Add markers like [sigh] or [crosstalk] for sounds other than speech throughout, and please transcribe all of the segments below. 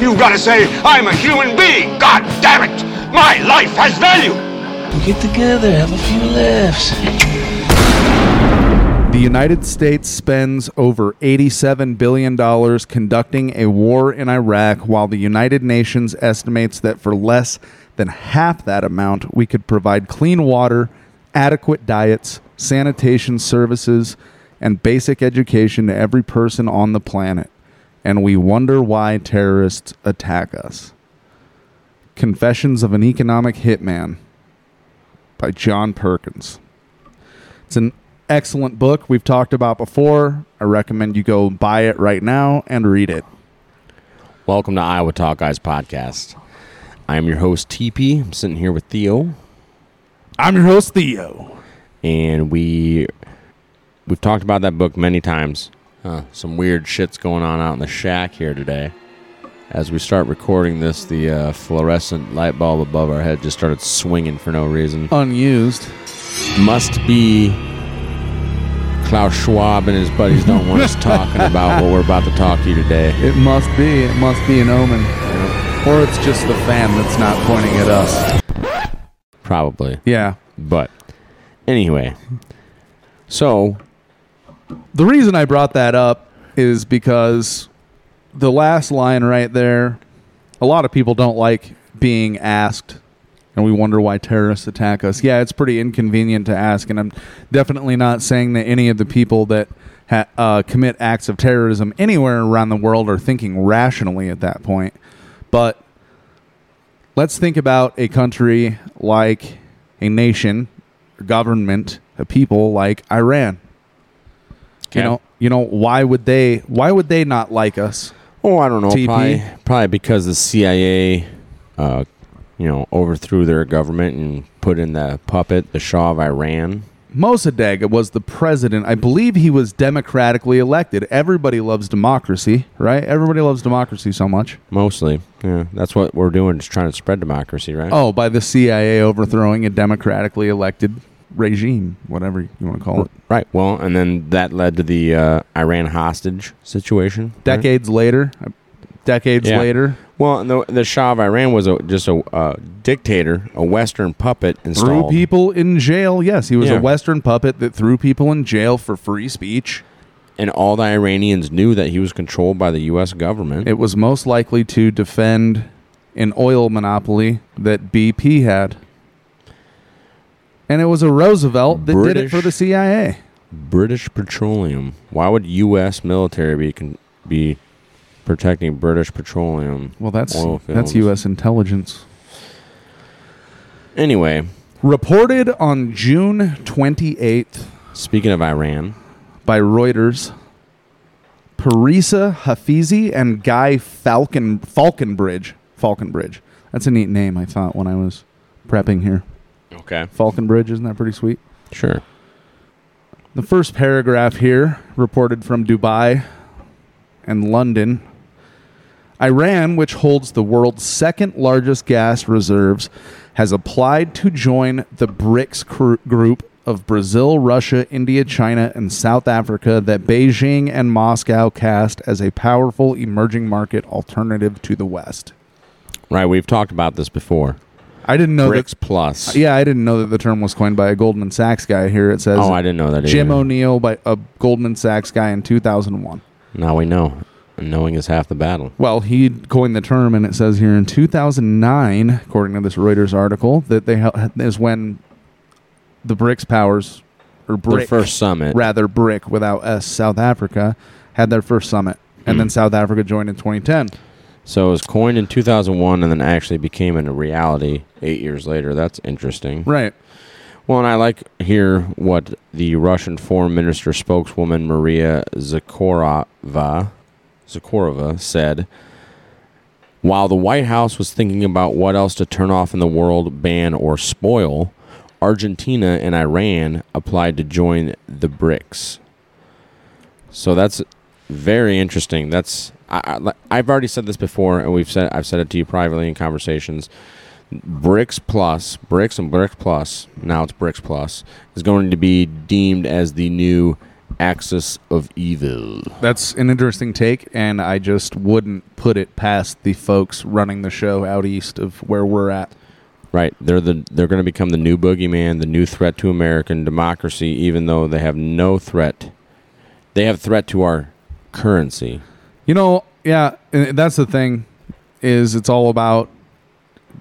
You've got to say, I'm a human being. God damn it. My life has value. We get together, have a few laughs. The United States spends over $87 billion conducting a war in Iraq, while the United Nations estimates that for less than half that amount, we could provide clean water, adequate diets, sanitation services, and basic education to every person on the planet. And we wonder why terrorists attack us. Confessions of an Economic Hitman by John Perkins. It's an excellent book we've talked about before. I recommend you go buy it right now and read it. Welcome to Iowa Talk Guys podcast. I am your host TP. I'm sitting here with Theo, I'm your host Theo. and we we've talked about that book many times. Huh, some weird shit's going on out in the shack here today. As we start recording this, the uh, fluorescent light bulb above our head just started swinging for no reason. Unused. Must be Klaus Schwab and his buddies don't want us [laughs] talking about what we're about to talk to you today. It must be. It must be an omen. Or it's just the fan that's not pointing at us. Probably. Yeah. But anyway, so The reason I brought that up is because the last line right there, a lot of people don't like being asked, and we wonder why terrorists attack us. Yeah, it's pretty inconvenient to ask, and I'm definitely not saying that any of the people that ha- uh, commit acts of terrorism anywhere around the world are thinking rationally at that point. But let's think about a country like a nation, a government, a people like Iran. You know, you know why would they? Why would they not like us? Oh, I don't know. TP. Probably, probably because the CIA, uh, you know, overthrew their government and put in the puppet, the Shah of Iran. Mossadegh was the president. I believe he was democratically elected. Everybody loves democracy, right? Everybody loves democracy so much. Mostly, yeah. That's what we're doing, is trying to spread democracy, right? Oh, by the CIA overthrowing a democratically elected regime, whatever you want to call it. right. Well, and then that led to the uh, Iran hostage situation. right? Decades later, uh, decades Yeah. later, Well, and the, the Shah of Iran was a, just a uh, dictator, a Western puppet threw people in jail. Yes, he was Yeah. a Western puppet that threw people in jail for free speech. and all the Iranians knew that he was controlled by the U.S. government. It was most likely to defend an oil monopoly that BP had. And it was a Roosevelt that did it British. for the CIA. British Petroleum. Why would U.S. military be con- be protecting British Petroleum? Well, that's oil that's? U.S. intelligence. Anyway, Reported on June 28th speaking of Iran, by Reuters, Parisa Hafezi and Guy Falcon Faulconbridge. Faulconbridge. That's a neat name. I thought when I was prepping here. Okay, Faulconbridge, isn't that pretty sweet? sure. The first paragraph here, reported from Dubai and London. Iran, which holds the world's second largest gas reserves, has applied to join the BRICS cr- group of Brazil, Russia, India, China, and South Africa that Beijing and Moscow cast as a powerful emerging market alternative to the West. Right, we've talked about this before. I didn't know BRICS that. Plus. Yeah, I didn't know that the term was coined by a Goldman Sachs guy. Here it says Oh, I didn't know that. Jim either. O'Neill by a Goldman Sachs guy in 2001. Now we know. Knowing is half the battle. Well, he coined the term, and it says here in 2009, according to this Reuters article, that they ha- is when the BRICS powers, or BRIC, first summit. rather BRIC without S, South Africa, had their first summit, and Hmm. then South Africa joined in 2010. So it was coined in 2001 and then actually became a reality eight years later. That's interesting. Right. Well, and I like here what the Russian Foreign Minister spokeswoman Maria Zakharova, Zakharova said. While the White House was thinking about what else to turn off in the world, ban, or spoil, Argentina and Iran applied to join the BRICS. So that's very interesting. That's I, I, I've already said this before, and we've said I've said it to you privately in conversations. BRICS Plus, BRICS and BRICS Plus, now it's BRICS Plus, is going to be deemed as the new axis of evil. That's an interesting take, and I just wouldn't put it past the folks running the show out east of where we're at. Right. They're the they're going to become the new boogeyman, the new threat to American democracy, even though they have no threat. They have threat to our currency. You know, yeah, that's the thing is it's all about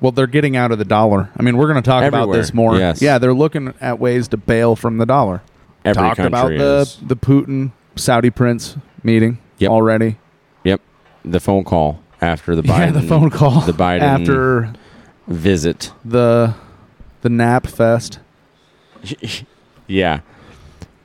well, they're getting out of the dollar. I mean, we're going to talk about this more. yes. Yeah, they're looking at ways to bail from the dollar. Every Talked about country the the Putin Saudi prince meeting Yep. already. Yep. The phone call after the Biden [laughs] yeah, the phone call the Biden after visit. the the nap fest. [laughs] Yeah.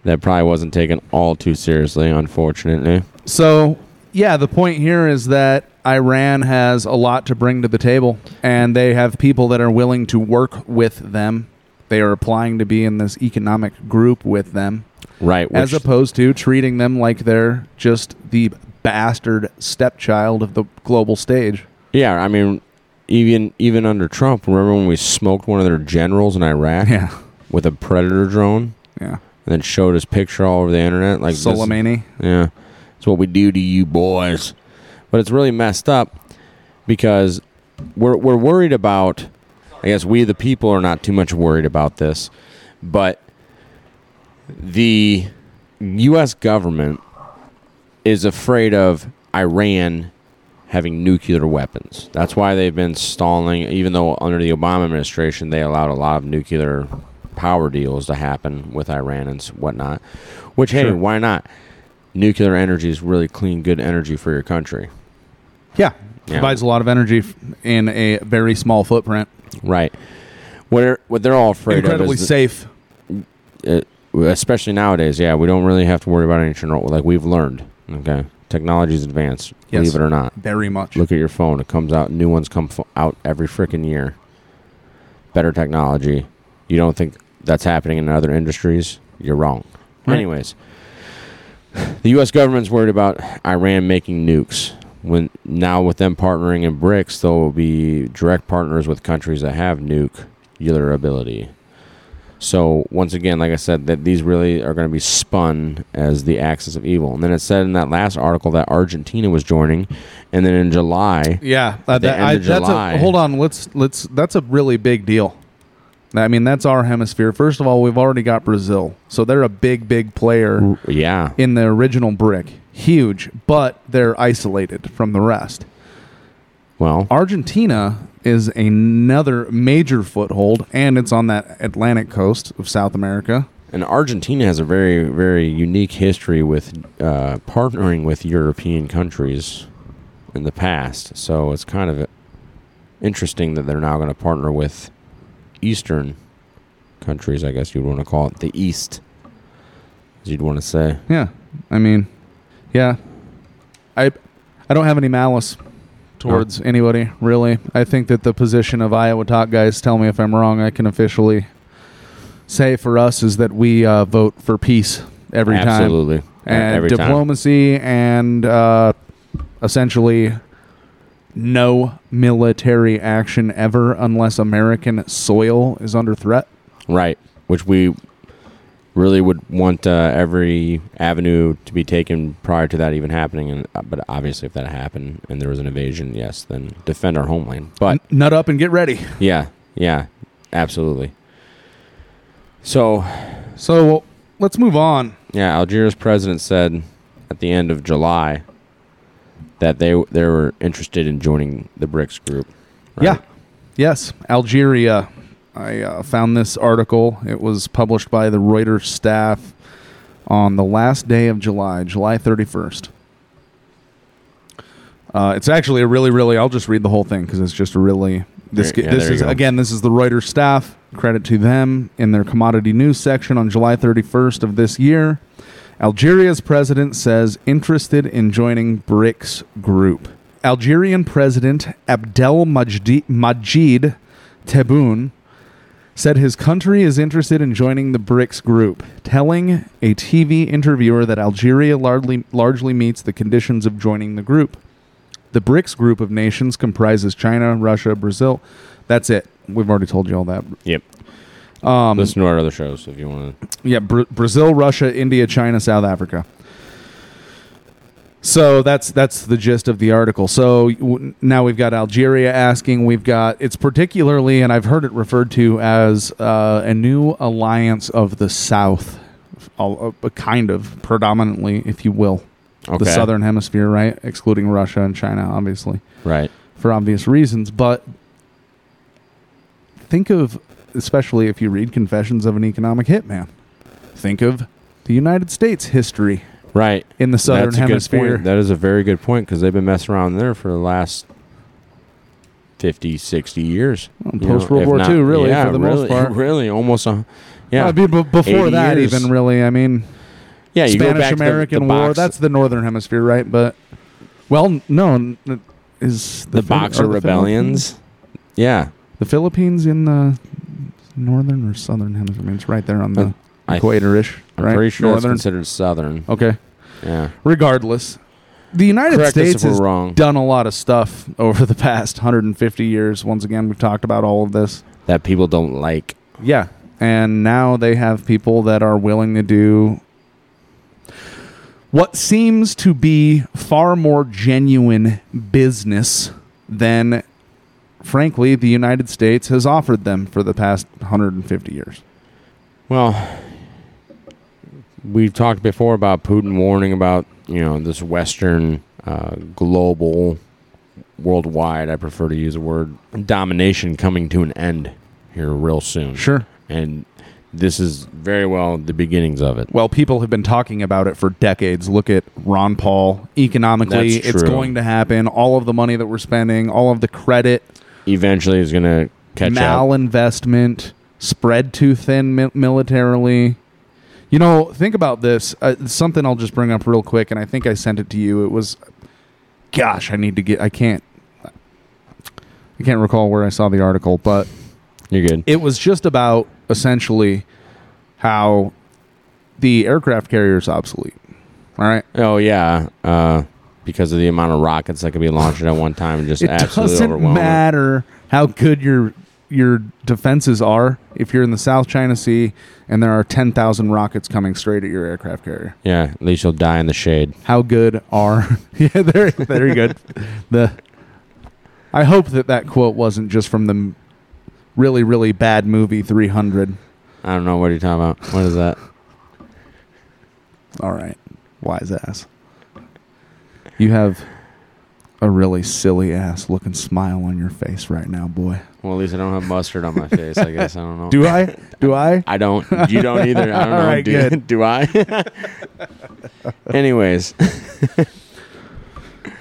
That probably wasn't taken all too seriously, unfortunately. So, yeah, the point here is that Iran has a lot to bring to the table, and they have people that are willing to work with them. They are applying to be in this economic group with them, Right. as opposed to treating them like they're just the bastard stepchild of the global stage. Yeah, I mean, even even under Trump, remember when we smoked one of their generals in Iraq Yeah, with a Predator drone, yeah. and then showed his picture all over the internet, like this- Soleimani. yeah, it's what we do to you boys. But it's really messed up because we're we're worried about. I guess we the people are not too much worried about this, but the U.S. government is afraid of Iran having nuclear weapons. That's why they've been stalling, even though under the Obama administration they allowed a lot of nuclear power deals to happen with Iran and whatnot. Which, hey, Sure. why not? Nuclear energy is really clean, good energy for your country. Yeah, Yeah. provides a lot of energy in a very small footprint. Right. What, are, what they're all afraid Incredibly of is safe. Uh, it, especially nowadays, yeah, we don't really have to worry about any anything like we've learned. Okay, technology's advanced. Yes. Believe it or not, Very much. look at your phone. It comes out. New ones come f- out every freaking year. Better technology. You don't think that's happening in other industries? You're wrong. Right. Anyways, the U.S. government's worried about Iran making nukes. When now with them partnering in BRICS, they'll be direct partners with countries that have nuclear ability. So once again, like I said, that these really are going to be spun as the axis of evil. And then it said in that last article that Argentina was joining, and then in July, Yeah, uh, that, I, of that's July. a hold on. Let's let's. That's a really big deal. I mean, that's our hemisphere. First of all, we've already got Brazil, so they're a big, big player yeah, in the original BRIC. Huge, but they're isolated from the rest. well, Argentina is another major foothold, and it's on that Atlantic coast of South America. and Argentina has a very, very unique history with uh, partnering with European countries in the past. So it's kind of interesting that they're now going to partner with Eastern countries. I guess you'd want to call it the East, as you'd want to say. Yeah, I mean, yeah, I I don't have any malice towards anybody really. I think that the position of Iowa Talk guys tell me if I'm wrong. I can officially say for us is that we uh, vote for peace every time Absolutely, and every time. diplomacy and uh, essentially no military action ever unless American soil is under threat. Right, which we really would want uh, every avenue to be taken prior to that even happening. And uh, but obviously, if that happened and there was an invasion, yes, then defend our homeland. But Nut up and get ready. yeah, yeah, absolutely. So So let's move on. yeah, Algeria's president said at the end of July that they they were interested in joining the BRICS group. right? Yeah. Yes. Algeria. I uh, found this article. It was published by the Reuters staff on the last day of July, July 31st. Uh, it's actually a really, really. I'll just read the whole thing because it's just a really. This Yeah, this is again. This is the Reuters staff. Credit to them in their commodity news section on July 31st of this year. Algeria's president says interested in joining BRICS group. Algerian President Abdel Majid Tebboune said his country is interested in joining the BRICS group, telling a TV interviewer that Algeria largely, largely meets the conditions of joining the group. The BRICS group of nations comprises China, Russia, Brazil. That's it. We've already told you all that. Yep. Um, Listen to our other shows if you want to. yeah, Br- Brazil, Russia, India, China, South Africa. So that's that's the gist of the article. So w- now we've got Algeria asking. We've got it's particularly, and I've heard it referred to as uh, a new alliance of the South, a, a kind of predominantly, if you will, Okay. the Southern Hemisphere, right, excluding Russia and China, obviously Right. for obvious reasons. But think of, especially if you read Confessions of an Economic Hitman, think of the United States history Right. in the Southern That's Hemisphere. That is a very good point because they've been messing around there for the last 50, 60 years. Well, post-World War not- II, really, yeah, for the most really, part. [laughs] Really, almost a. Yeah. Uh, I mean, b- before that, years. even really, I mean, yeah, you go back Spanish to the- American the War. That's the Northern Hemisphere, right? But well, no, n- is the, Phil- Boxer the rebellions. Yeah. The Philippines in the northern or southern hemisphere. I mean, it's right there on the Uh, I- equator-ish, I'm right? pretty sure northern. it's considered southern. okay. Yeah. regardless, the United Correct us States if we're has wrong. done a lot of stuff over the past 150 years. Once again, we've talked about all of this. That people don't like. Yeah. And now they have people that are willing to do what seems to be far more genuine business than, frankly, the United States has offered them for the past 150 years. Well, we've talked before about Putin warning about you know this Western uh, global, worldwide. I prefer to use the word domination coming to an end here real soon. Sure. and this is very well the beginnings of it. Well, people have been talking about it for decades. Look at Ron Paul. Economically, it's going to happen. All of the money that we're spending, all of the credit, Eventually, is going to catch up. malinvestment, spread too thin mi- militarily. You know, think about this. Uh, something I'll just bring up real quick, and I think I sent it to you. It was, gosh, I need to get. I can't. I can't recall where I saw the article, but You're good. it was just about essentially how the aircraft carrier is obsolete. All right. Oh yeah, uh, because of the amount of rockets that could be launched at one time and just it absolutely doesn't overwhelming. matter how good your your defenses are if you're in the South China Sea and there are 10,000 rockets coming straight at your aircraft carrier. Yeah, at least you'll die in the shade. How good are [laughs] Yeah, very very good. The I hope that that quote wasn't just from the really really bad movie 300. I don't know what you're talking about. What is that? All right. Wise ass. You have a really silly ass looking smile on your face right now, boy. Well, at least I don't have mustard on my face. I guess I don't know. Do I? Do I? I don't. You don't either. I don't know. Right, do, do I? [laughs] Anyways,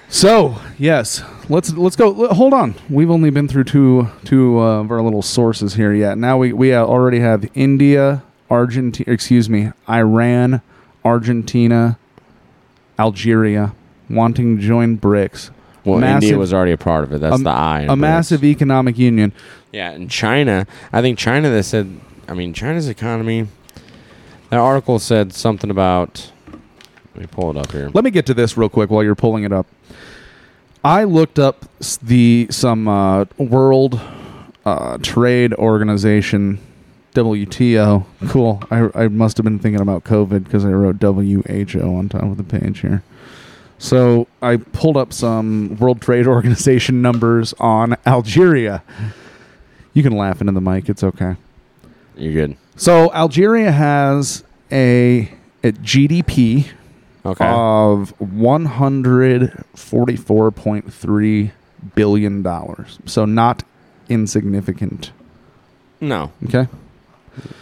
So yes, let's let's go. l- Hold on, we've only been through two two uh, of our little sources here yet. Now we we uh, already have India, Argentina. Excuse me, Iran, Argentina, Algeria wanting to join BRICS. well, Massive- India was already a part of it. That's a, the I. A BRICS. massive economic union. Yeah, and China. I think China. They said. I mean, China's economy. That article said something about. Let me pull it up here. Let me get to this real quick while you're pulling it up. I looked up the some uh, World uh, Trade Organization WTO. Cool. I, I must have been thinking about COVID because I wrote WHO on top of the page here. So I pulled up some World Trade [laughs] Organization numbers on Algeria. You can laugh into the mic. It's okay. You're good. So Algeria has a, a GDP Okay. of 144.3 billion dollars. So not insignificant. no, Okay.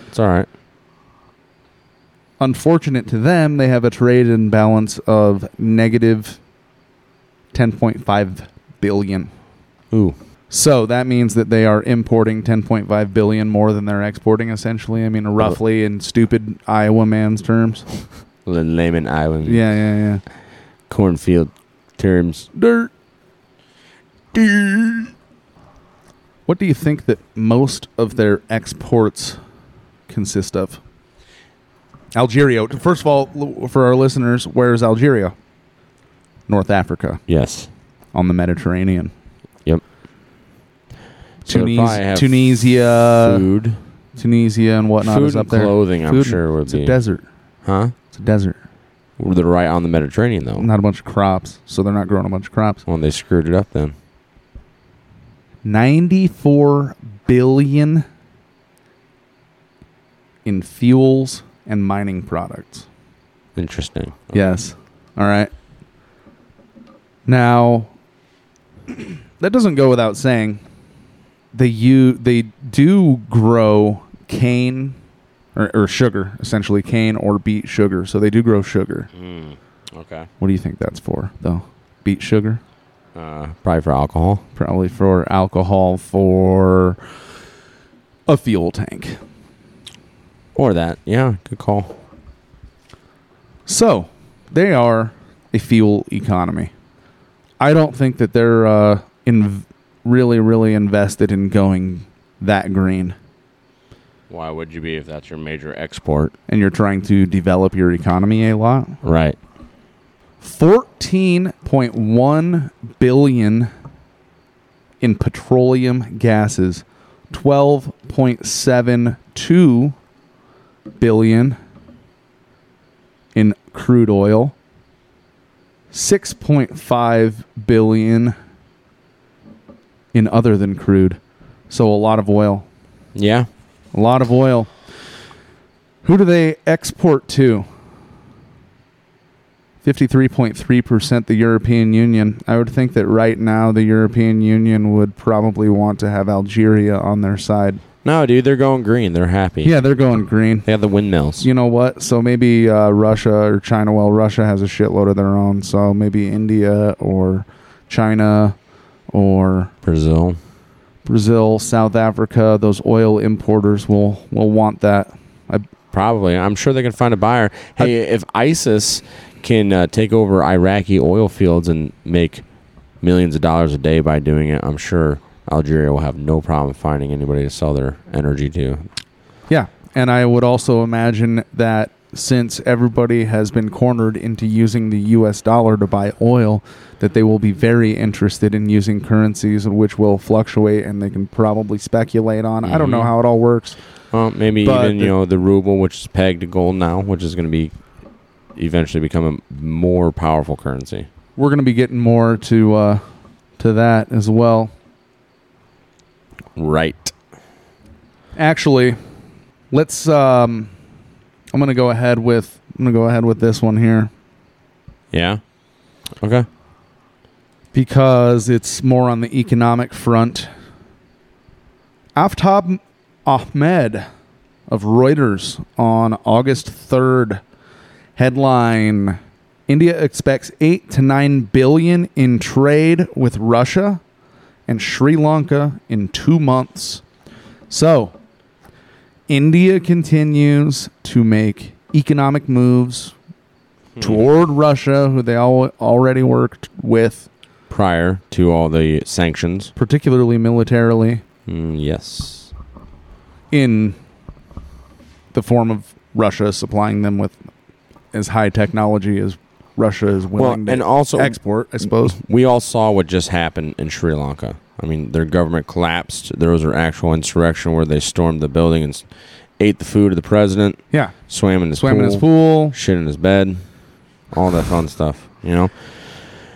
it's all right. Unfortunate to them, they have a trade imbalance of negative 10.5 billion. Ooh. So that means that they are importing 10.5 billion more than they're exporting essentially. I mean roughly in stupid Iowa man's terms. [laughs] L- Layman Island. Yeah, yeah, yeah. Cornfield terms. Dirt. Dirt. What do you think that most of their exports consist of? Algeria. First of all, for our listeners, where is Algeria? North Africa, Yes. on the Mediterranean. Yep. Tunis- Tunisia, food. Tunisia, and whatnot Food is up there. clothing, I'm Food- sure, would it's be. a desert. Huh? It's a desert. They're right on the Mediterranean, though. Not a bunch of crops, so they're not growing a bunch of crops. Well, they screwed it up then. 94 billion in fuels and mining products. Interesting. Yes. All right. Now, [clears throat] that doesn't go without saying. They you they do grow cane or, or sugar, essentially cane or beet sugar. So they do grow sugar. Okay. What do you think that's for, though? Beet sugar? Uh, probably for alcohol. Probably for alcohol for a fuel tank. Or that. Yeah, good call. So they are a fuel economy. I don't think that they're uh, in really, really invested in going that green. Why would you be if that's your major export? And you're trying to develop your economy a lot. Right. 14.1 billion in petroleum gases, 12.72 billion in crude oil, 6.5 billion in other than crude. So a lot of oil. Yeah. A lot of oil. Who do they export to? 53.3% the European Union. I would think that right now the European Union would probably want to have Algeria on their side. No, dude, they're going green. They're happy. Yeah, they're going green. They have the windmills. You know what? So maybe uh, Russia or China. Well, Russia has a shitload of their own. So maybe India or China or Brazil. Brazil, South Africa. Those oil importers will will want that. I, Probably. I'm sure they can find a buyer. Hey, if ISIS can uh, take over Iraqi oil fields and make millions of dollars a day by doing it, I'm sure Algeria will have no problem finding anybody to sell their energy to. Yeah. And I would also imagine that since everybody has been cornered into using the US dollar to buy oil, that they will be very interested in using currencies which will fluctuate and they can probably speculate on. I don't know Mhm. how it all works. Well, maybe even the- you know the ruble, which is pegged to gold now, which is going to be eventually become a more powerful currency. We're going to be getting more to uh, to that as well. Right. Actually, let's um I'm to go ahead with I'm going to go ahead with this one here. Yeah. Okay. because it's more on the economic front. Aftab Ahmed of Reuters on August 3rd headline India expects 8 to 9 billion in trade with Russia and Sri Lanka in 2 months. So, India continues to make economic moves toward Russia, who they al- already worked with, Prior to all the sanctions. particularly militarily, Mm, yes. in the form of Russia supplying them with as high technology as Russia is willing to and also- export, I suppose. [laughs] We all saw what just happened in Sri Lanka. I mean, their government collapsed. There was an actual insurrection where they stormed the building and ate the food of the president, Yeah. swam in his Swam pool, in his pool. shit in his bed, all that fun stuff. You know.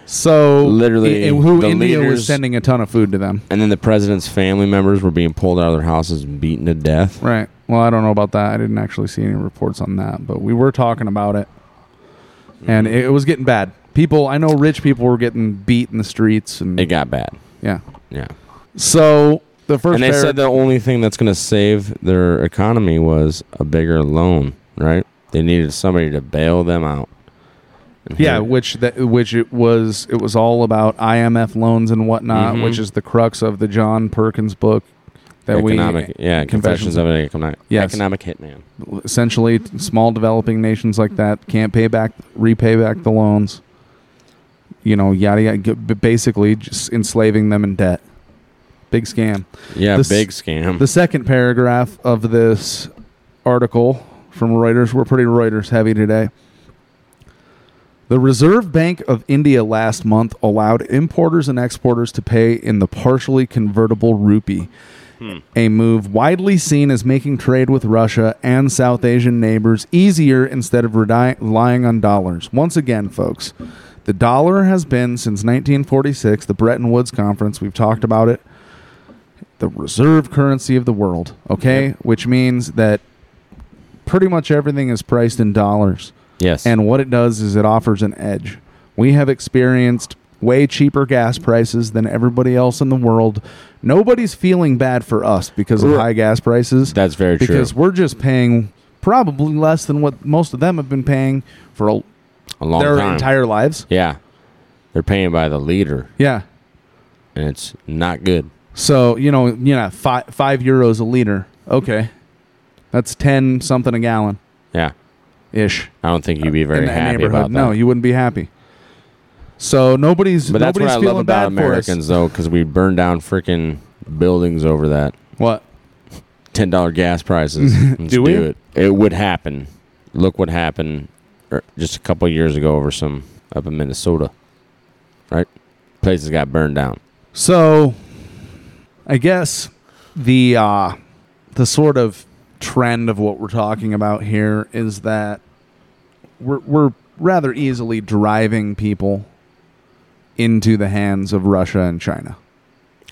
So Literally, i- who India was leaders- sending a ton of food to them. And then the president's family members were being pulled out of their houses and beaten to death. Right. Well, I don't know about that. I didn't actually see any reports on that, but we were talking about it. And it, was getting bad. People, I know, rich people were getting beat in the streets, and It got bad. yeah. Yeah. So the first and they said the only thing that's going to save their economy was a bigger loan, right? They needed somebody to bail them out. And Yeah, here- which that which it was it was all about IMF loans and whatnot, Mhm. which is the crux of the John Perkins book that economic, we yeah, confessions of an economic, Yes. economic hitman. essentially small developing nations like that can't pay back repay back the loans. You know, yada yada. Basically, just enslaving them in debt. Big scam. Yeah, big scam. The second paragraph of this article from Reuters, we're pretty Reuters heavy today. The Reserve Bank of India last month allowed importers and exporters to pay in the partially convertible rupee, Hmm. a move widely seen as making trade with Russia and South Asian neighbors easier instead of redi- relying on dollars. Once again, folks, the dollar has been since 1946, the Bretton Woods Conference. We've talked about it the reserve currency of the world, okay? Which means that pretty much everything is priced in dollars. yes, And what it does is it offers an edge. We have experienced way cheaper gas prices than everybody else in the world. Nobody's feeling bad for us because of high gas prices. that's very because true. Because we're just paying probably less than what most of them have been paying for a, A long their time. entire lives. yeah, they're paying by the liter, Yeah. and it's not good. So you know, you know, five five euros a liter. Okay, that's ten something a gallon Yeah, ish. I don't think you'd be very happy about that. No, you wouldn't be happy. So nobody's but that's what nobody's I feeling love bad about Americans, though, because we burn down freaking buildings over that. What? ten dollar gas prices. [laughs] Let's Do we? it? It would happen. Look what happened er, just a couple years ago over some up in Minnesota. Right, places got burned down. So, I guess the uh, the sort of trend of what we're talking about here is that we're we're rather easily driving people into the hands of Russia and China.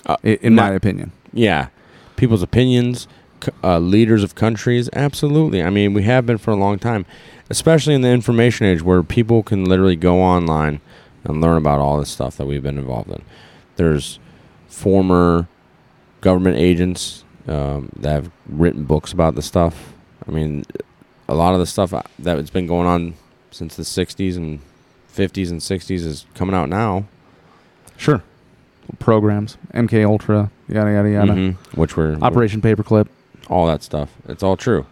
Uh, in my not- opinion. Yeah, people's opinions, uh, leaders of countries, absolutely. I mean, we have been for a long time, especially in the information age where people can literally go online and learn about all this stuff that we've been involved in. There's former government agents um, that have written books about the stuff. I mean, a lot of the stuff uh, that has been going on since the 60s and 50s and 60s is coming out now. Sure. Programs, MK Ultra, yada yada yada. Mhm. Which were Operation Paperclip. all that stuff. It's all true.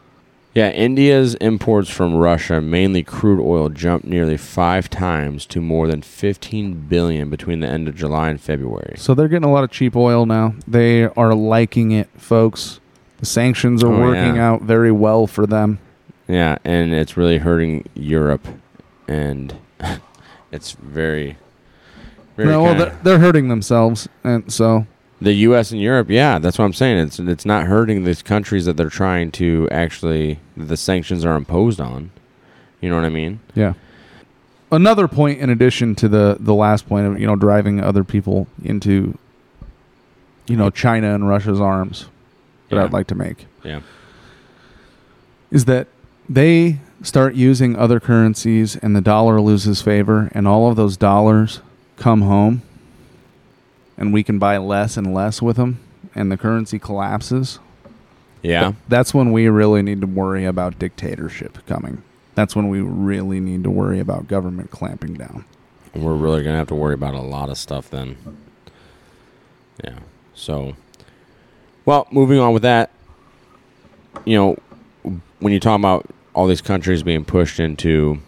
Yeah, India's imports from Russia, mainly crude oil, jumped nearly five times to more than 15 billion between the end of July and February. So they're getting a lot of cheap oil now. They are liking it, folks. The sanctions are Oh, working yeah. out very well for them. Yeah, and it's really hurting Europe, and [laughs] it's very, very. no, well, they're, they're hurting themselves, and so the U.S. and Europe, yeah, that's what I'm saying. It's it's not hurting these countries that they're trying to actually the sanctions are imposed on. You know what I mean? yeah. Another point, in addition to the the last point of you know driving other people into, you know, China and Russia's arms, that Yeah. I'd like to make Yeah. is that they start using other currencies and the dollar loses favor and all of those dollars come home and we can buy less and less with them and the currency collapses Yeah. that's when we really need to worry about dictatorship coming that's when we really need to worry about government clamping down we're really gonna have to worry about a lot of stuff then. Yeah. So, well, moving on with that, you know, when you talk about all these countries being pushed into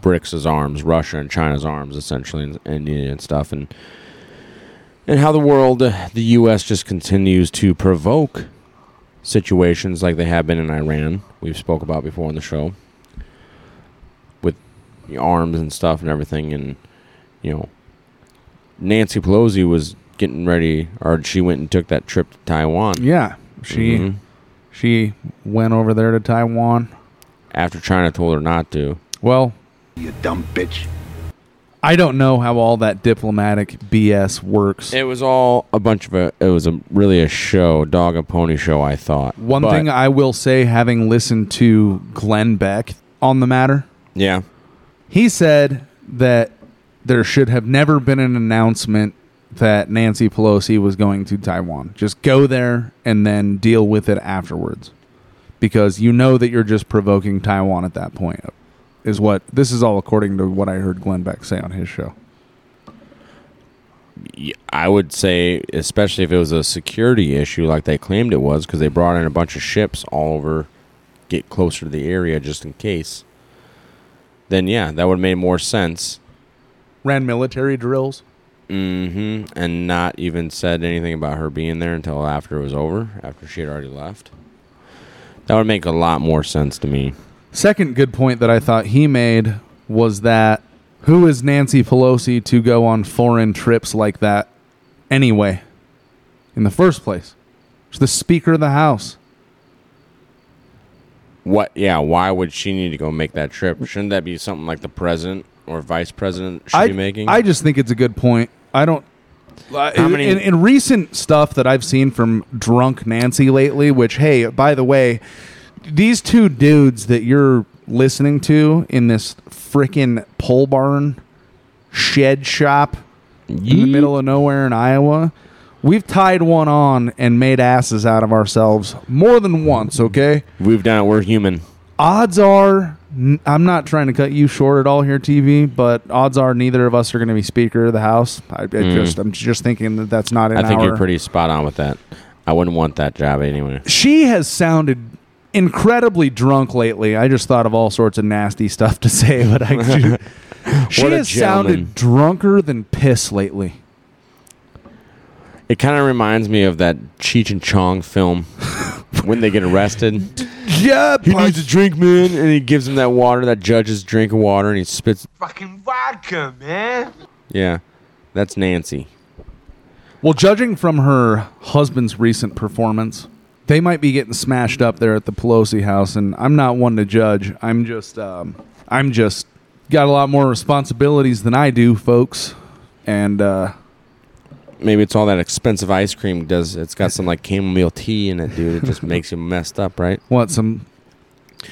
BRICS' arms, Russia and China's arms, essentially, and India and stuff, and and how the world, the U.S. just continues to provoke situations like they have been in Iran. We've spoke about before on the show with the arms and stuff and everything, and you know, Nancy Pelosi was getting ready, or she went and took that trip to Taiwan. yeah she Mhm. she went over there to taiwan after China told her not to. well You dumb bitch. i don't know how all that diplomatic bs works It was all a bunch of a. It was a really a show, dog and pony show. I thought One But- thing I will say, having listened to Glenn Beck on the matter, yeah, He said that there should have never been an announcement that Nancy Pelosi was going to Taiwan. Just go there and then deal with it afterwards. Because you know that you're just provoking Taiwan at that point. Is what this is all according to what I heard Glenn Beck say on his show. I would say, especially if it was a security issue like they claimed it was, because they brought in a bunch of ships all over, get closer to the area just in case. Then yeah, that would have made more sense. Ran military drills. Mm-hmm. And not even said anything about her being there until after it was over, after she had already left. That would make a lot more sense to me. Second good point that I thought he made was that who is Nancy Pelosi to go on foreign trips like that anyway? In the first place, she's the Speaker of the House. What? Yeah. Why would she need to go make that trip? Shouldn't that be something like the president or vice president should I, be making? I just think it's a good point. I don't. Uh, How many- in, in recent stuff that I've seen from drunk Nancy lately, which hey, by the way, these two dudes that you're listening to in this freaking pole barn shed shop in the middle of nowhere in Iowa, we've tied one on and made asses out of ourselves more than once. Okay We've done it. We're human. odds are I'm not trying to cut you short at all here, TP, but odds are neither of us are going to be Speaker of the House. I, I just I'm just thinking that that's not in Mm. I think our. you're pretty spot on with that. I wouldn't want that job anyway. She has sounded incredibly drunk lately. I just thought of all sorts of nasty [laughs] stuff to say, but I. [laughs] she has gentleman. sounded drunker than piss lately. It kind of reminds me of that Cheech and Chong film [laughs] when they get arrested. Yeah, He needs a drink, man, and he gives him that water. That judge is drinking water, and he spits. Fucking vodka, man. Yeah, that's Nancy. Well, judging from her husband's recent performance, they might be getting smashed up there at the Pelosi house, and I'm not one to judge. I'm just, um, I'm just got a lot more responsibilities than I do, folks. And uh, Maybe it's all that expensive ice cream. Does it's got some like chamomile tea in it, dude? It just makes you messed up, right? [laughs] what some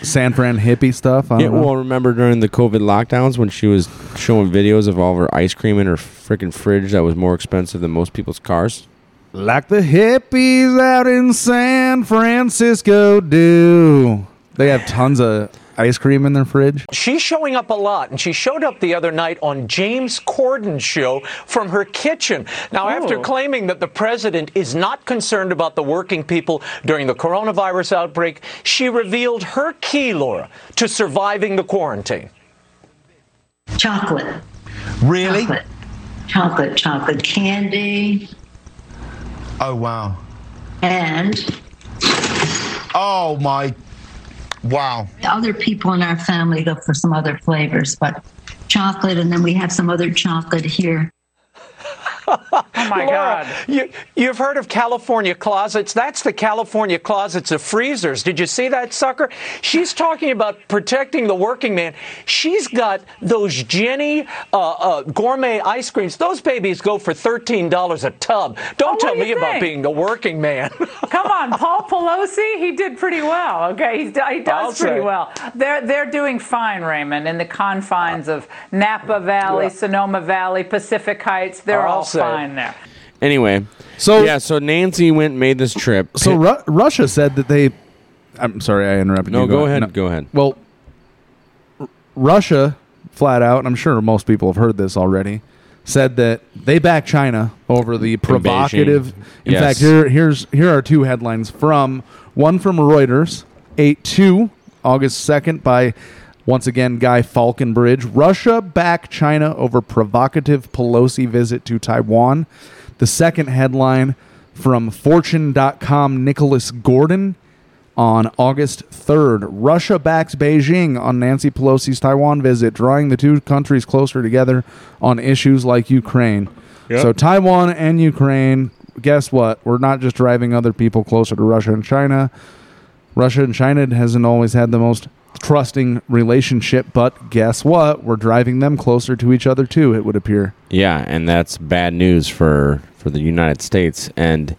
San Fran hippie stuff? I Yeah. know. Well, remember during the COVID lockdowns when she was showing videos of all of her ice cream in her freaking fridge that was more expensive than most people's cars? Like the hippies out in San Francisco do. They have tons of ice cream in their fridge. She's showing up a lot, and she showed up the other night on James Corden's show from her kitchen. Now, after oh. claiming that the president is not concerned about the working people during the coronavirus outbreak, she revealed her key, Laura, to surviving the quarantine. Chocolate. Really? Chocolate. Chocolate, chocolate candy, Oh wow. and Oh my. Wow. other people in our family go for some other flavors, but chocolate, and then we have some other chocolate here. [laughs] Oh my God. You, you've heard of California closets? That's the California closets of freezers. Did you see that sucker? She's talking about protecting the working man. She's got those Jenny uh, uh, gourmet ice creams. Those babies go for $13 a tub. Don't what tell do me you about being the working man. [laughs] Come on, Paul Pelosi, he did pretty well. Okay, he I'll does pretty say. well. They're they're doing fine, Raymond, in the confines of Napa Valley, Yeah. Sonoma Valley, Pacific Heights. They're I'll all say. fine there. Anyway, So yeah, so Nancy went and made this trip. So Ru- Russia said that they. I'm sorry, I interrupted no, you. go ahead, No. go ahead. Well, R- Russia, flat out, and I'm sure most people have heard this already, said that they back China over the provocative. In Yes. fact, here here's here are two headlines from one from Reuters, eight two, August second, by once again Guy Faulconbridge. Russia back China over provocative Pelosi visit to Taiwan. The second headline from Fortune.com, Nicholas Gordon on August 3rd. Russia backs Beijing on Nancy Pelosi's Taiwan visit, drawing the two countries closer together on issues like Ukraine. So, Taiwan and Ukraine, guess what? We're not just driving other people closer to Russia and China. Russia and China hasn't always had the most trusting relationship, but guess what? We're driving them closer to each other too, it would appear. Yeah, and that's bad news for for the United States. And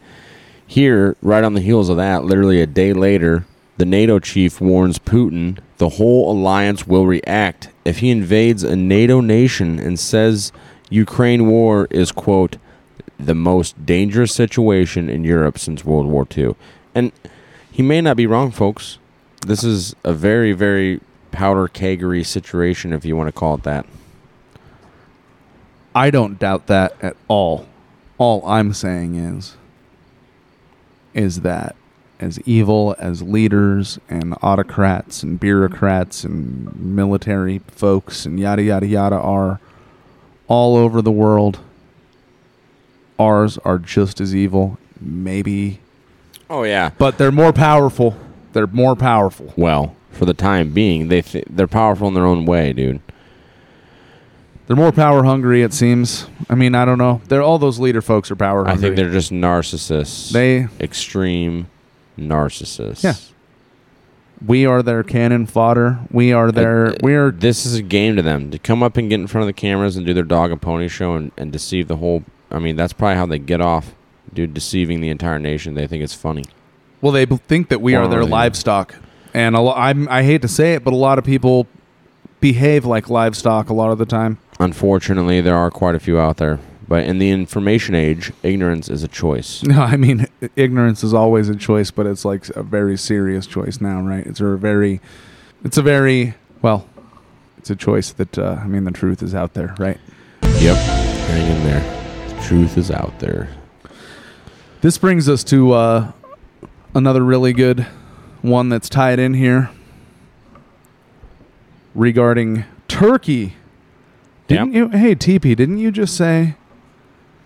here, right on the heels of that, literally a day later, The NATO chief warns Putin the whole alliance will react if he invades a NATO nation and says Ukraine war is, quote, the most dangerous situation in Europe since World War II. And he may not be wrong, folks. This is a very, very powder kegery situation, if you want to call it that. I don't doubt that at all. All I'm saying is is that as evil as leaders and autocrats and bureaucrats and military folks and yada yada yada are all over the world, ours are just as evil, maybe. Oh yeah, but they're more powerful. They're more powerful. Well, for the time being, they th- they're powerful in their own way, dude. They're more power hungry, it seems. I mean, I don't know. They're all those leader folks are power hungry. I think they're just narcissists. They- extreme narcissists. Yeah. we are their cannon fodder. We are their. Uh, we are. This is a game to them to come up and get in front of the cameras and do their dog and pony show and, and deceive the whole. I mean, that's probably how they get off, dude. Deceiving the entire nation. They think it's funny. Well, they think that we are their livestock, and a lo- I'm, I hate to say it, but a lot of people behave like livestock a lot of the time. Unfortunately, there are quite a few out there. But in the information age, ignorance is a choice. [laughs] No, I mean ignorance is always a choice, but it's like a very serious choice now, right? It's a very, it's a very well, it's a choice that uh, I mean the truth is out there, right? Yep. Hang in there. The truth is out there. This brings us to uh, another really good one that's tied in here regarding Turkey. Didn't you? Hey, TP, didn't you just say?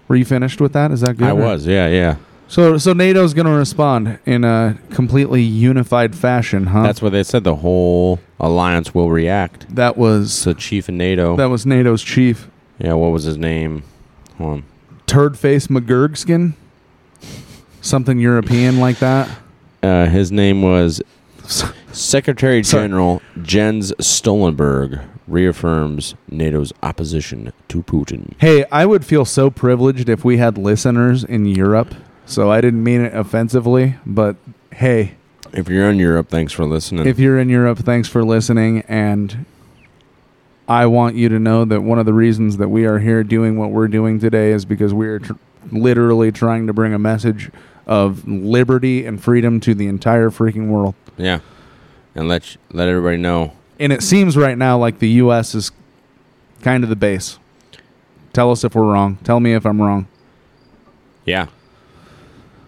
Were you finished with that? Is that good? I or- was, yeah, yeah. So, so NATO's going to respond in a completely unified fashion, huh? That's what they said. The whole alliance will react. that was The chief of NATO. that was NATO's chief, yeah, what was his name? Hold on. Turd Face McGurgskin, something European like that. Uh, his name was [laughs] Secretary General Jens Stoltenberg reaffirms NATO's opposition to Putin. Hey, I would feel so privileged if we had listeners in Europe. So I didn't mean it offensively, but hey, If you're in Europe, thanks for listening. if you're in Europe, thanks for listening. And I want you to know that one of the reasons that we are here doing what we're doing today is because we are tr- literally trying to bring a message of liberty and freedom to the entire freaking world. yeah, and let let everybody know. And it seems right now like the U.S. is kind of the base. Tell us if we're wrong. Tell me if I'm wrong. Yeah,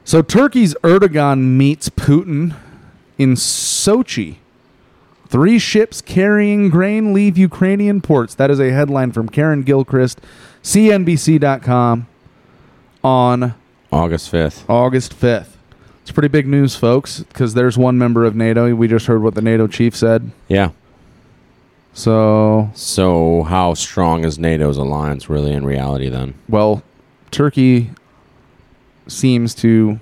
So Turkey's Erdogan meets Putin in Sochi. Three ships carrying grain leave Ukrainian ports. That is a headline from Karen Gilchrist, CNBC.com on August fifth. August 5th. It's pretty big news, folks, because there's one member of NATO. We just heard what the NATO chief said. Yeah. So, So how strong is NATO's alliance really in reality? Then well, Turkey seems to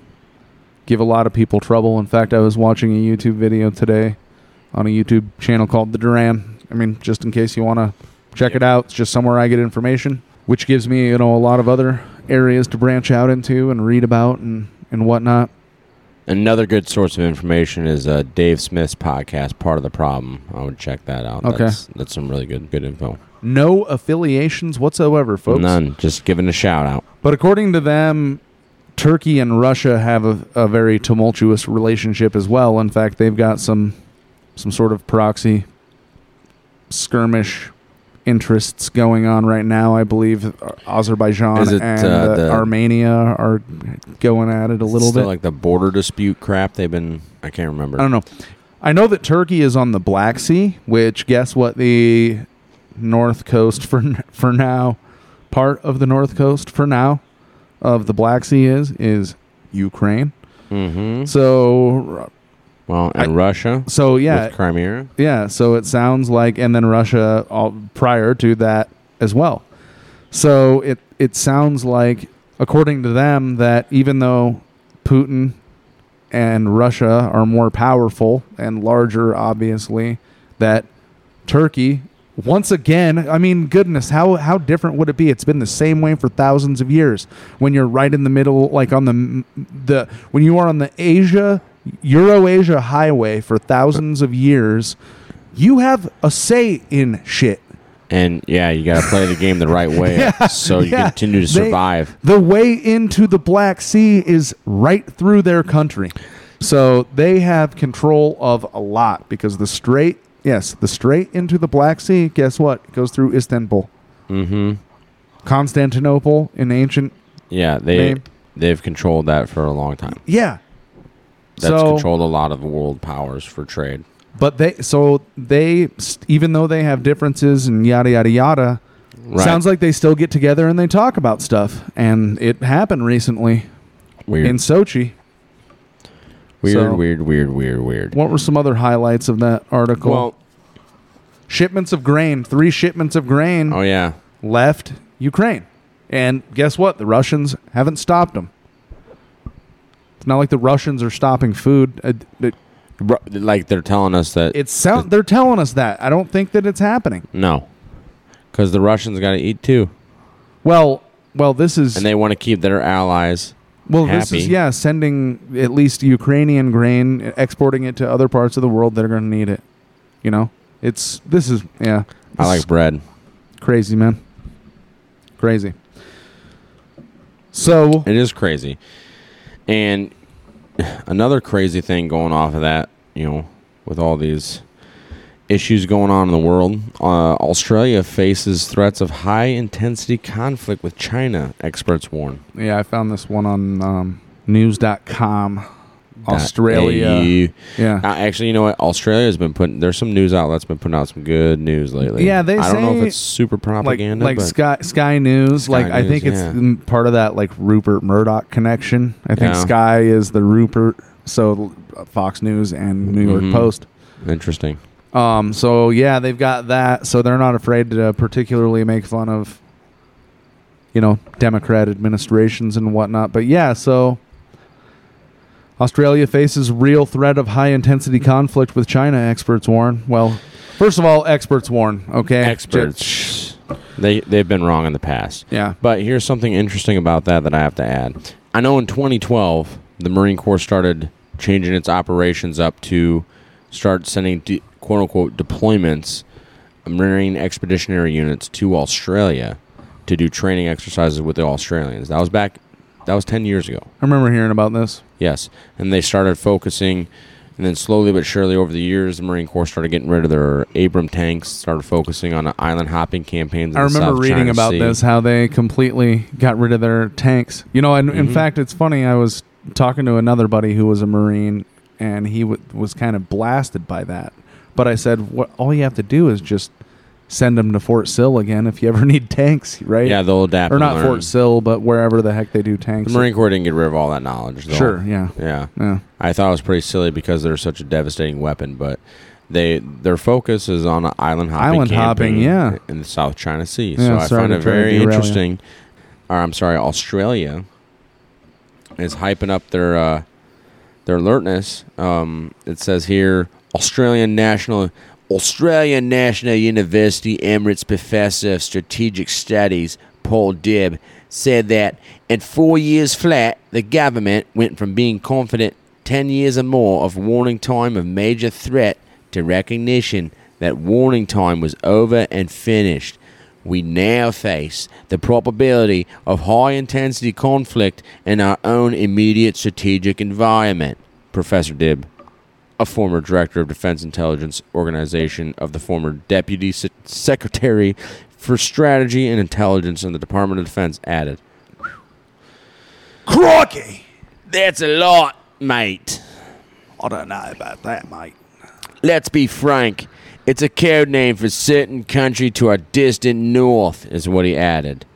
give a lot of people trouble. In fact, I was watching a YouTube video today on a YouTube channel called The Duran. I mean, just in case you want to check it out, it's just somewhere I get information, which gives me, you know, a lot of other areas to branch out into and read about and, and whatnot. another good source of information is uh, Dave Smith's podcast, Part of the Problem. I would check that out. Okay. that's, that's some really good good info. No affiliations whatsoever, folks. None. Just giving a shout out. But according to them, Turkey and Russia have a, a very tumultuous relationship as well. In fact, they've got some some sort of proxy skirmish interests going on right now. I believe Azerbaijan it, and uh, uh, the- Armenia are going at it a little bit. like the border dispute crap. They've been. I can't remember. I don't know. I know that Turkey is on the Black Sea, which guess what the north coast for for now, part of the north coast for now of the Black Sea is is Ukraine. Mm-hmm. So Well, and I- Russia. so yeah, With Crimea. yeah. So it sounds like, and then Russia all, prior to that as well. So it it sounds like, according to them, that even though Putin and Russia are more powerful and larger, obviously, that Turkey once again, I mean, goodness, how how different would it be? It's been the same way for thousands of years. When you're right in the middle, like on the the when you are on the Asia Euro-Asia highway for thousands of years. You have a say in shit. And yeah, you got to play the game the right way [laughs] Yeah, so you yeah. continue to They- survive. the way into the Black Sea is right through their country. So they have control of a lot because the straight, yes, the straight into the Black Sea, guess what? Goes through Istanbul. mm-hmm. Constantinople in ancient. Yeah, they Name. they've controlled that for a long time. Yeah. That's so, controlled a lot of world powers for trade. But they, so they, even though they have differences and yada, yada, yada, Right. sounds like they still get together and they talk about stuff. And it happened recently Weird. in Sochi. Weird, So- weird, weird, weird, weird. What were some other highlights of that article? Well, shipments of grain, three shipments of grain oh yeah, left Ukraine. And guess what? The Russians haven't stopped them. It's not like the Russians are stopping food. Uh, It, like they're telling us that it's sound, they're telling us that. I don't think that it's happening. no, because the Russians got to eat too, Well, well, this is and they want to keep their allies. well, this is happy. yeah, sending at least Ukrainian grain, exporting it to other parts of the world that are going to need it. You know, it's this is yeah. I this like bread. crazy, man. Crazy. So It is crazy, and another crazy thing going off of that, you know, with all these issues going on in the world, uh, Australia faces threats of high intensity conflict with China. Experts warn. Yeah, I found this one on um, news.com. Australia. AU. Yeah. Uh, actually, you know what? Australia has been putting. There's some news outlets been putting out some good news lately. Yeah, they I don't know if it's super propaganda, like but Sky Sky News. Sky like I think it's yeah. mm, part of that like Rupert Murdoch connection. I think Yeah. Sky is the Rupert, so Fox News and New York Mhm. Post. interesting. Um, so yeah, they've got that. So they're not afraid to particularly make fun of, you know, Democrat administrations and whatnot. But yeah, so Australia faces real threat of high intensity conflict with China. Experts warn. Well, first of all, experts warn. Okay, Experts. They they've been wrong in the past. Yeah. But here's something interesting about that that I have to add. I know in 2012 the Marine Corps started changing its operations up to start sending de- quote unquote deployments, Marine expeditionary units to Australia to do training exercises with the Australians. That was back. That was 10 years ago. I remember hearing about this. Yes, and they started focusing, and then slowly but surely over the years, the Marine Corps started getting rid of their Abram tanks, started focusing on island hopping campaigns. in I remember South reading China about Sea. this, how they completely got rid of their tanks. You know, and in Mhm. fact, it's funny. I was talking to another buddy who was a Marine, and he w- was kind of blasted by that. But I said, "What? All you have to do is just send them to Fort Sill again if you ever [laughs] need tanks, right? Yeah, they'll adapt or not learn. Fort Sill, but wherever the heck they do tanks. The. Marine Corps didn't get rid of all that knowledge. Though. Sure, yeah. yeah, Yeah. I thought it was pretty silly because they're such a devastating weapon, but they their focus is on island hopping. Island hopping, yeah. in the South China Sea. Yeah, so I find it very interesting. Or I'm sorry, Australia is hyping up their uh, their alertness. Um, it says here Australian National Australian National University Emeritus Professor of Strategic Studies Paul Dibb said that in four years flat, the government went from being confident 10 years or more of warning time of major threat to recognition that warning time was over and finished. We now face the probability of high intensity conflict in our own immediate strategic environment, Professor Dibb, a former director of Defense Intelligence Organization of the former Deputy Se- Secretary for Strategy and Intelligence in the Department of Defense, added. Crikey! That's a lot, mate. I don't know about that, mate. Let's be frank. It's a code name for certain country to our distant north, is what he added.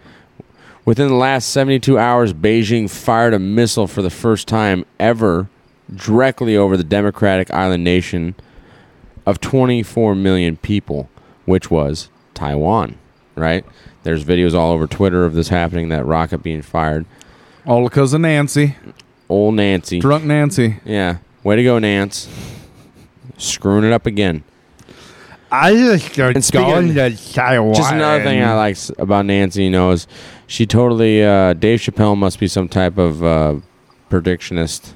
Within the last 72 hours, Beijing fired a missile for the first time ever directly over the democratic island nation of 24 million people, which was Taiwan, right? There's videos all over Twitter of this happening, that rocket being fired. All because of Nancy, Old Nancy. drunk Nancy. Yeah. Way to go, Nance. Screwing it up again. I just got And speaking going to Taiwan. Just another thing I like about Nancy, you know, is she totally uh, Dave Chappelle must be some type of uh, predictionist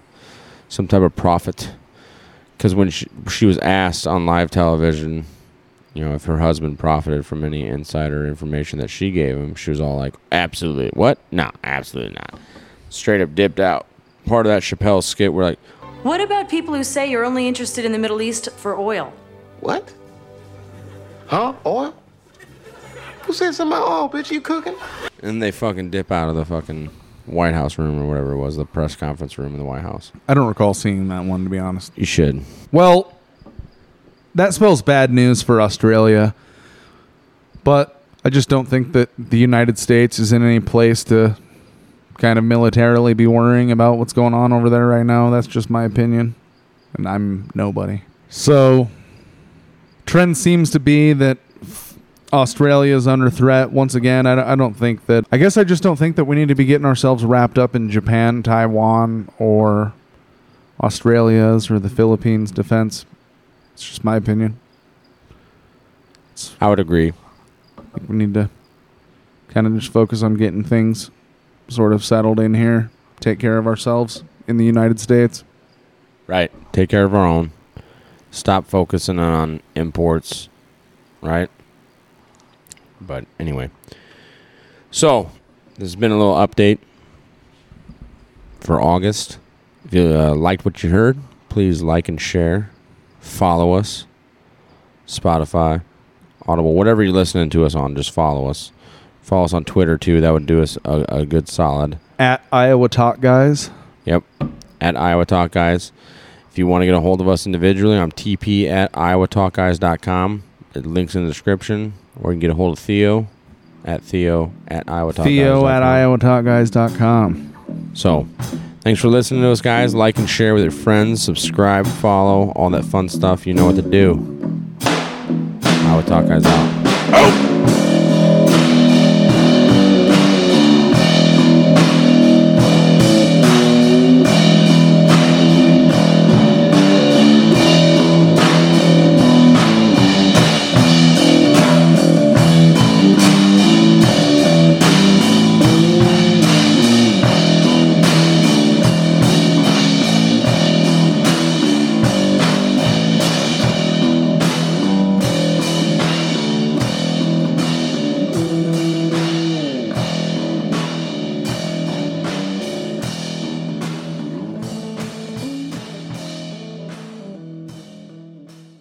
some type of prophet. Because when she, she was asked on live television, you know, if her husband profited from any insider information that she gave him, she was all like, "Absolutely, what? No, absolutely not." Straight up dipped out. Part of that Chappelle skit, we're like, What about people who say you're only interested in the Middle East for oil? What? Huh? Oil? Who said something about oil, bitch? You cooking? and they fucking dip out of the fucking White House room or whatever it was, the press conference room in the White House. I don't recall seeing that one, to be honest. You should. Well, that spells bad news for Australia, but I just don't think that the United States is in any place to kind of militarily be worrying about what's going on over there right now. That's just my opinion, and I'm nobody. So, trend seems to be that Australia is under threat once again. I, don't- I don't think that. I guess I just don't think that we need to be getting ourselves wrapped up in Japan, Taiwan, or Australia's or the Philippines defense. It's just my opinion. I would agree. I think we need to kind of just focus on getting things sort of settled in here, take care of ourselves in the United States. Right. Take care of our own. Stop focusing on imports. Right. But anyway. So, this has been a little update for August. If you uh, liked what you heard, please like and share. Follow us. Spotify, Audible, whatever you're listening to us on, just follow us. Follow us on Twitter too. That would do us a, a good solid. At Iowa Talk Guys. Yep. At Iowa Talk Guys. If you want to get a hold of us individually, I'm TP at IowaTalkGuys.com. It links in the description. Or you can get a hold of Theo at Theo at IowaTalkGuys. Theo at IowaTalkGuys.com. So, thanks for listening to us, guys. Like and share with your friends. Subscribe, follow, all that fun stuff. You know what to do. Iowa Talk Guys out. Oh!